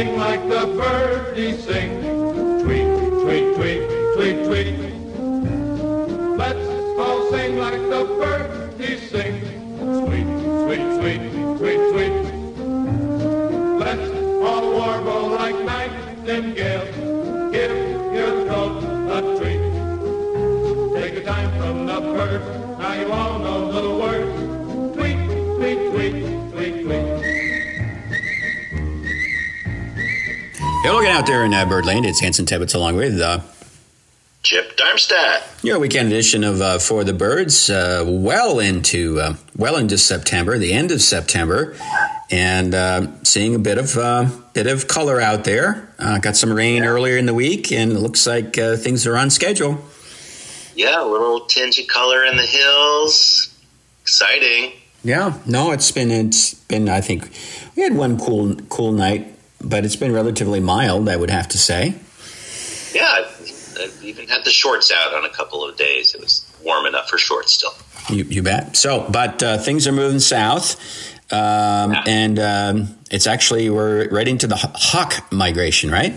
sing like the birdies sing. Tweet, tweet, tweet, tweet, tweet. Let's all sing like the birdies sing. Sweet, sweet, sweet, sweet, sweet. You're looking out there in uh, Birdland. It's Anson Tebbetts along with uh, Chip Darmstadt. your weekend edition of uh, For the Birds. Uh, well into uh, well into September, the end of September, and uh, seeing a bit of uh, bit of color out there. Uh, got some rain earlier in the week, and it looks like uh, things are on schedule. Yeah, a little tinge of color in the hills. Exciting. Yeah, no, it's been it's been. I think we had one cool cool night, but it's been relatively mild. I would have to say. Yeah, I've, I've even had the shorts out on a couple of days. It was warm enough for shorts still. You, you bet. So, but uh, things are moving south, um, Yeah. and um, it's actually we're right into the hawk migration, right?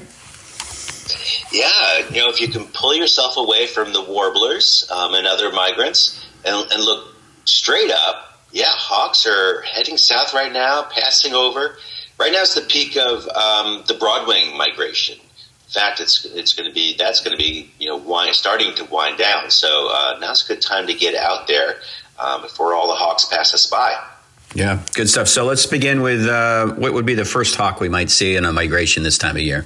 Yeah, you know, if you can pull yourself away from the warblers um, and other migrants and, and look straight up, yeah, hawks are heading south right now, passing over. Right now is the peak of um, the broadwing migration. In fact, it's it's going to be that's going to be you know wind, starting to wind down. So uh, now's a good time to get out there um, before all the hawks pass us by. Yeah, good stuff. So let's begin with uh, what would be the first hawk we might see in a migration this time of year.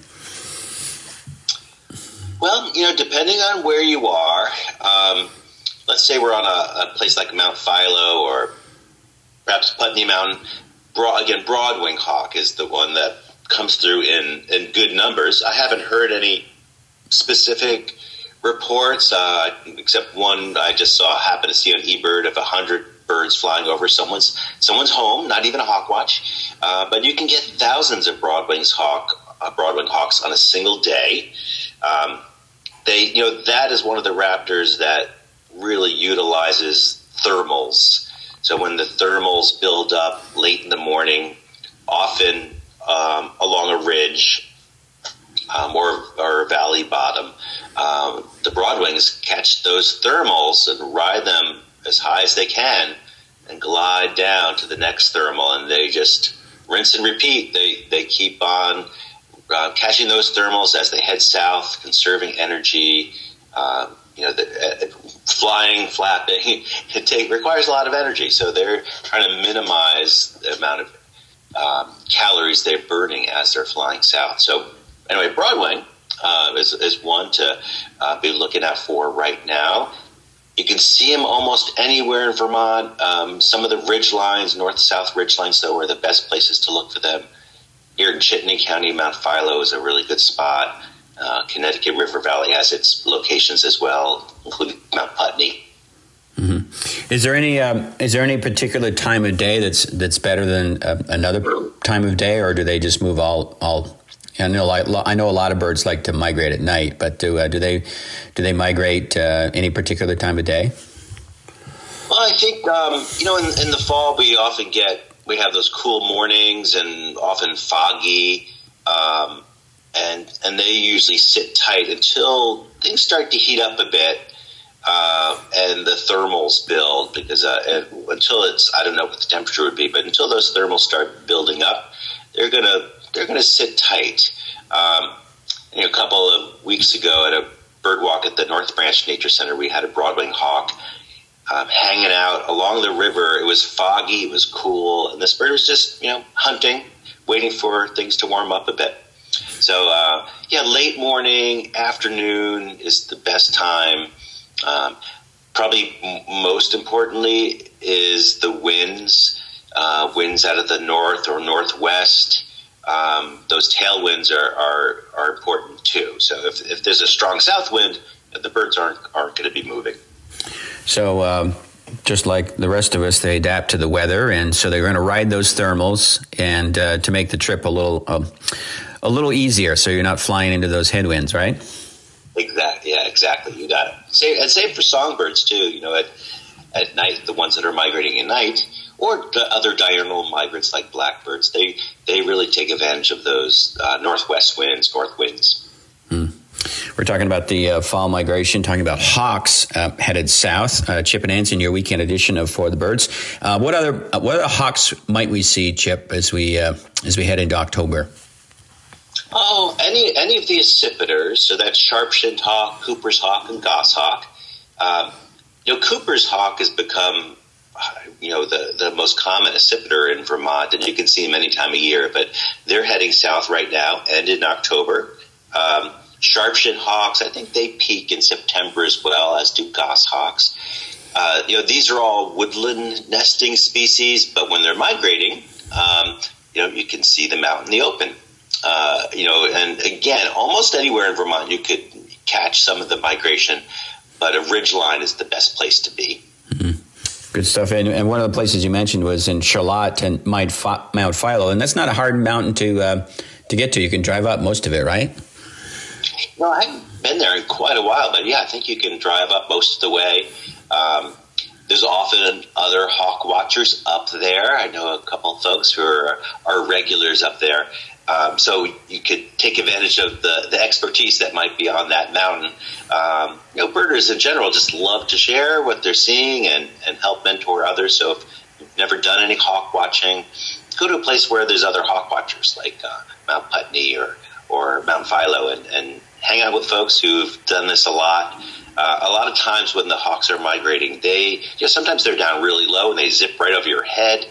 Well, you know, depending on where you are, um, let's say we're on a, a place like Mount Philo or perhaps Putney Mountain. Broad, again, broadwing hawk is the one that comes through in, in good numbers. I haven't heard any specific reports, uh, except one I just saw happen to see on eBird of hundred birds flying over someone's someone's home. Not even a hawk watch, uh, but you can get thousands of broadwings hawk uh, broadwing hawks on a single day. Um, they, you know, that is one of the raptors that really utilizes thermals. So when the thermals build up late in the morning, often um, along a ridge um, or, or a valley bottom, um, the broadwings catch those thermals and ride them as high as they can and glide down to the next thermal, and they just rinse and repeat. They they keep on uh, catching those thermals as they head south, conserving energy. Uh, you know, the, uh, flying, flapping, it take, requires a lot of energy. So they're trying to minimize the amount of um, calories they're burning as they're flying south. So anyway, Broadwing uh, is, is one to uh, be looking out for right now. You can see them almost anywhere in Vermont. Um, some of the ridge lines, north-south ridge lines, though, are the best places to look for them. Here in Chittenden County, Mount Philo is a really good spot. Uh, Connecticut River Valley has its locations as well, including Mount Putney. Is there any um, is there any particular time of day that's that's better than uh, another time of day, or do they just move all all? I know like, I know a lot of birds like to migrate at night, but do uh, do they do they migrate uh, any particular time of day? Well, I think um, you know in, in the fall we often get we have those cool mornings and often foggy, um, and and they usually sit tight until things start to heat up a bit. Uh, and the thermals build because uh, it- until it's I don't know what the temperature would be, but until those thermals start building up, they're gonna they're gonna sit tight. Um, you know, a couple of weeks ago at a bird walk at the North Branch Nature Center, we had a broadwing hawk um, hanging out along the river. It was foggy, it was cool, and this bird was just you know hunting, waiting for things to warm up a bit. So uh, yeah, late morning, afternoon is the best time. Um, probably m- most importantly is the winds. Uh, winds out of the north or northwest. Um, those tailwinds are, are are important too. So if, if there's a strong south wind, the birds aren't aren't going to be moving. So, um, just like the rest of us, they adapt to the weather, and so they're going to ride those thermals and uh, to make the trip a little um, a little easier. So you're not flying into those headwinds, right? Exactly. Yeah. Exactly. You got it. Same and same for songbirds too. You know, at at night, the ones that are migrating at night or the other diurnal migrants like blackbirds. They they really take advantage of those uh, northwest winds, north winds. Hmm. We're talking about the uh, fall migration, talking about hawks uh, headed south. Uh, Chip and Anson, your weekend edition of For the Birds. Uh, what other what other hawks might we see, Chip, as we as we head into October? Oh, any any of the accipiters, so that's sharp-shinned hawk, Cooper's hawk, and goshawk. Um, you know, Cooper's hawk has become, you know, the, the most common accipiter in Vermont, and you can see them any time of year. But they're heading south right now, and in October. Um, sharp-shinned hawks, I think they peak in September as well, as do goshawks. Uh, you know, these are all woodland nesting species, but when they're migrating, um, you know, you can see them out in the open. Uh, you know, and again, almost anywhere in Vermont you could catch some of the migration, but a ridgeline is the best place to be. Mm-hmm. Good stuff. And, and, one of the places you mentioned was in Charlotte and Mount, Philo, and that's not a hard mountain to uh, to get to. You can drive up most of it, right? No, I haven't been there in quite a while, but yeah, I think you can drive up most of the way. Um, there's often other hawk watchers up there. I know a couple of folks who are, are regulars up there. Um, so you could take advantage of the, the expertise that might be on that mountain. Um, you know, birders in general just love to share what they're seeing and, and help mentor others. So if you've never done any hawk watching, go to a place where there's other hawk watchers like uh, Mount Putney or, or Mount Philo and, and hang out with folks who've done this a lot. Uh, a lot of times when the hawks are migrating, they you know, sometimes they're down really low and they zip right over your head.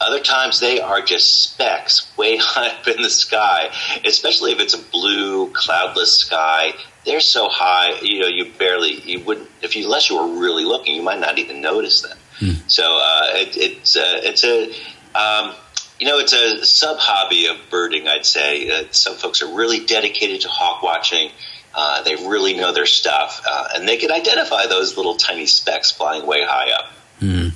Other times they are just specks way high up in the sky, especially if it's a blue, cloudless sky. They're so high, you know, you barely, you wouldn't, if you, unless you were really looking, you might not even notice them. Hmm. So uh, it, it's, uh, it's a, um, you know, it's a sub hobby of birding, I'd say. Uh, some folks are really dedicated to hawk watching. Uh, they really know their stuff, uh, and they can identify those little tiny specks flying way high up. Mm.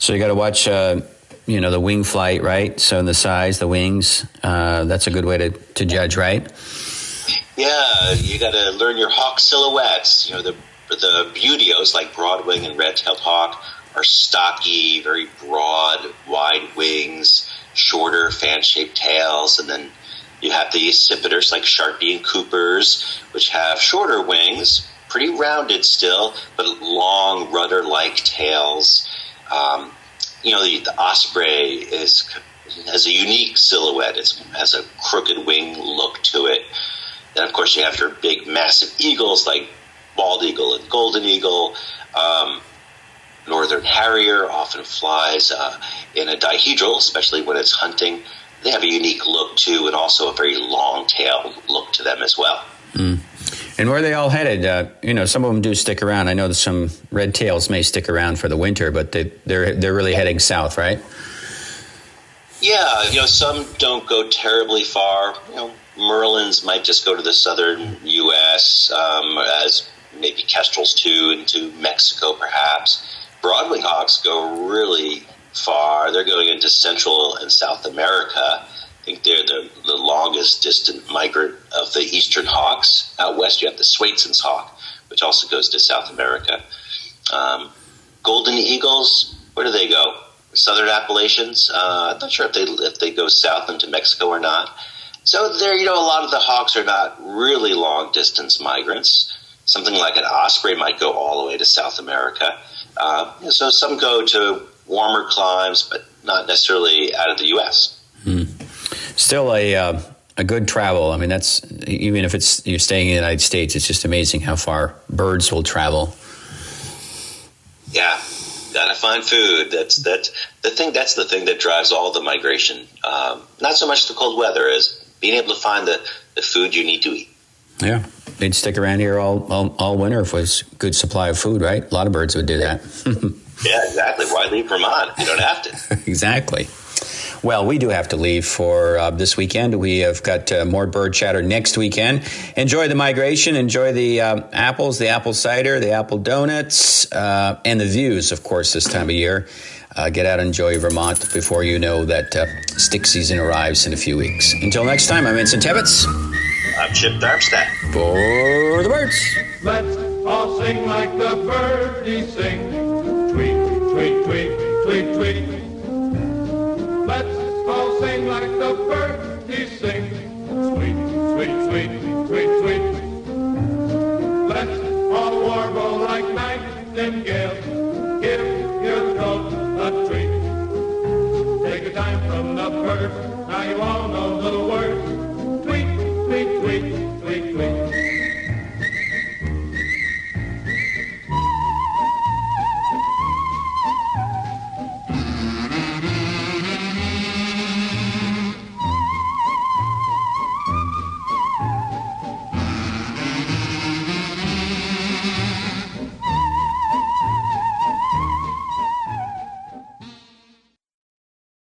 So you got to watch, uh, you know, the wing flight, right? So in the size, the wings, uh, that's a good way to, to judge, right? Yeah, you got to learn your hawk silhouettes. You know, the the buteos like broadwing and red-tailed hawk are stocky, very broad, wide wings, shorter fan-shaped tails, and then you have the accipiters like Sharpie and Coopers, which have shorter wings, pretty rounded still, but long rudder-like tails. Um, you know, the, the, osprey is has a unique silhouette. It has a crooked wing look to it. Then, of course, you have your big, massive eagles like bald eagle and golden eagle. Um, Northern harrier often flies uh, in a dihedral, especially when it's hunting they have a unique look too, and also a very long tail look to them as well. Mm. And where are they all headed? Uh, you know, some of them do stick around. I know that some red tails may stick around for the winter, but they, they're they're really heading south, right? Yeah, you know, some don't go terribly far. You know, Merlins might just go to the southern U.S. Um, as maybe kestrels too, into Mexico perhaps. Broadwing hawks go really far. They're going into Central and South America. I think they're the, the longest distant migrant of the eastern hawks. Out west, you have the Swainson's hawk, which also goes to South America. Um, golden eagles, where do they go? Southern Appalachians. Uh, I'm not sure if they if they go south into Mexico or not. So there, you know, a lot of the hawks are not really long distance migrants. Something like an osprey might go all the way to South America. Uh, so some go to warmer climes, but not necessarily out of the U.S. Hmm. Still a uh, a good travel. I mean, that's even if it's you're staying in the United States, it's just amazing how far birds will travel. Yeah, gotta find food. That's that the thing. That's the thing that drives all the migration. Um, not so much the cold weather is being able to find the, the food you need to eat. Yeah, they'd stick around here all, all, all winter if it was good supply of food, right? A lot of birds would do that. Yeah, exactly. Why leave Vermont? You don't have to. exactly. Well, we do have to leave for uh, this weekend. We have got uh, more bird chatter next weekend. Enjoy the migration. Enjoy the uh, apples, the apple cider, the apple donuts, uh, and the views, of course, this time of year. Uh, get out and enjoy Vermont before you know that uh, stick season arrives in a few weeks. Until next time, I'm Vincent Tebbetts. I'm Chip Darmstadt. For the birds. Let's all sing like the birdies sing tweet, tweet, tweet, tweet, tweet. The bird he sings. Sweet, sweet, sweet, sweet, sweet.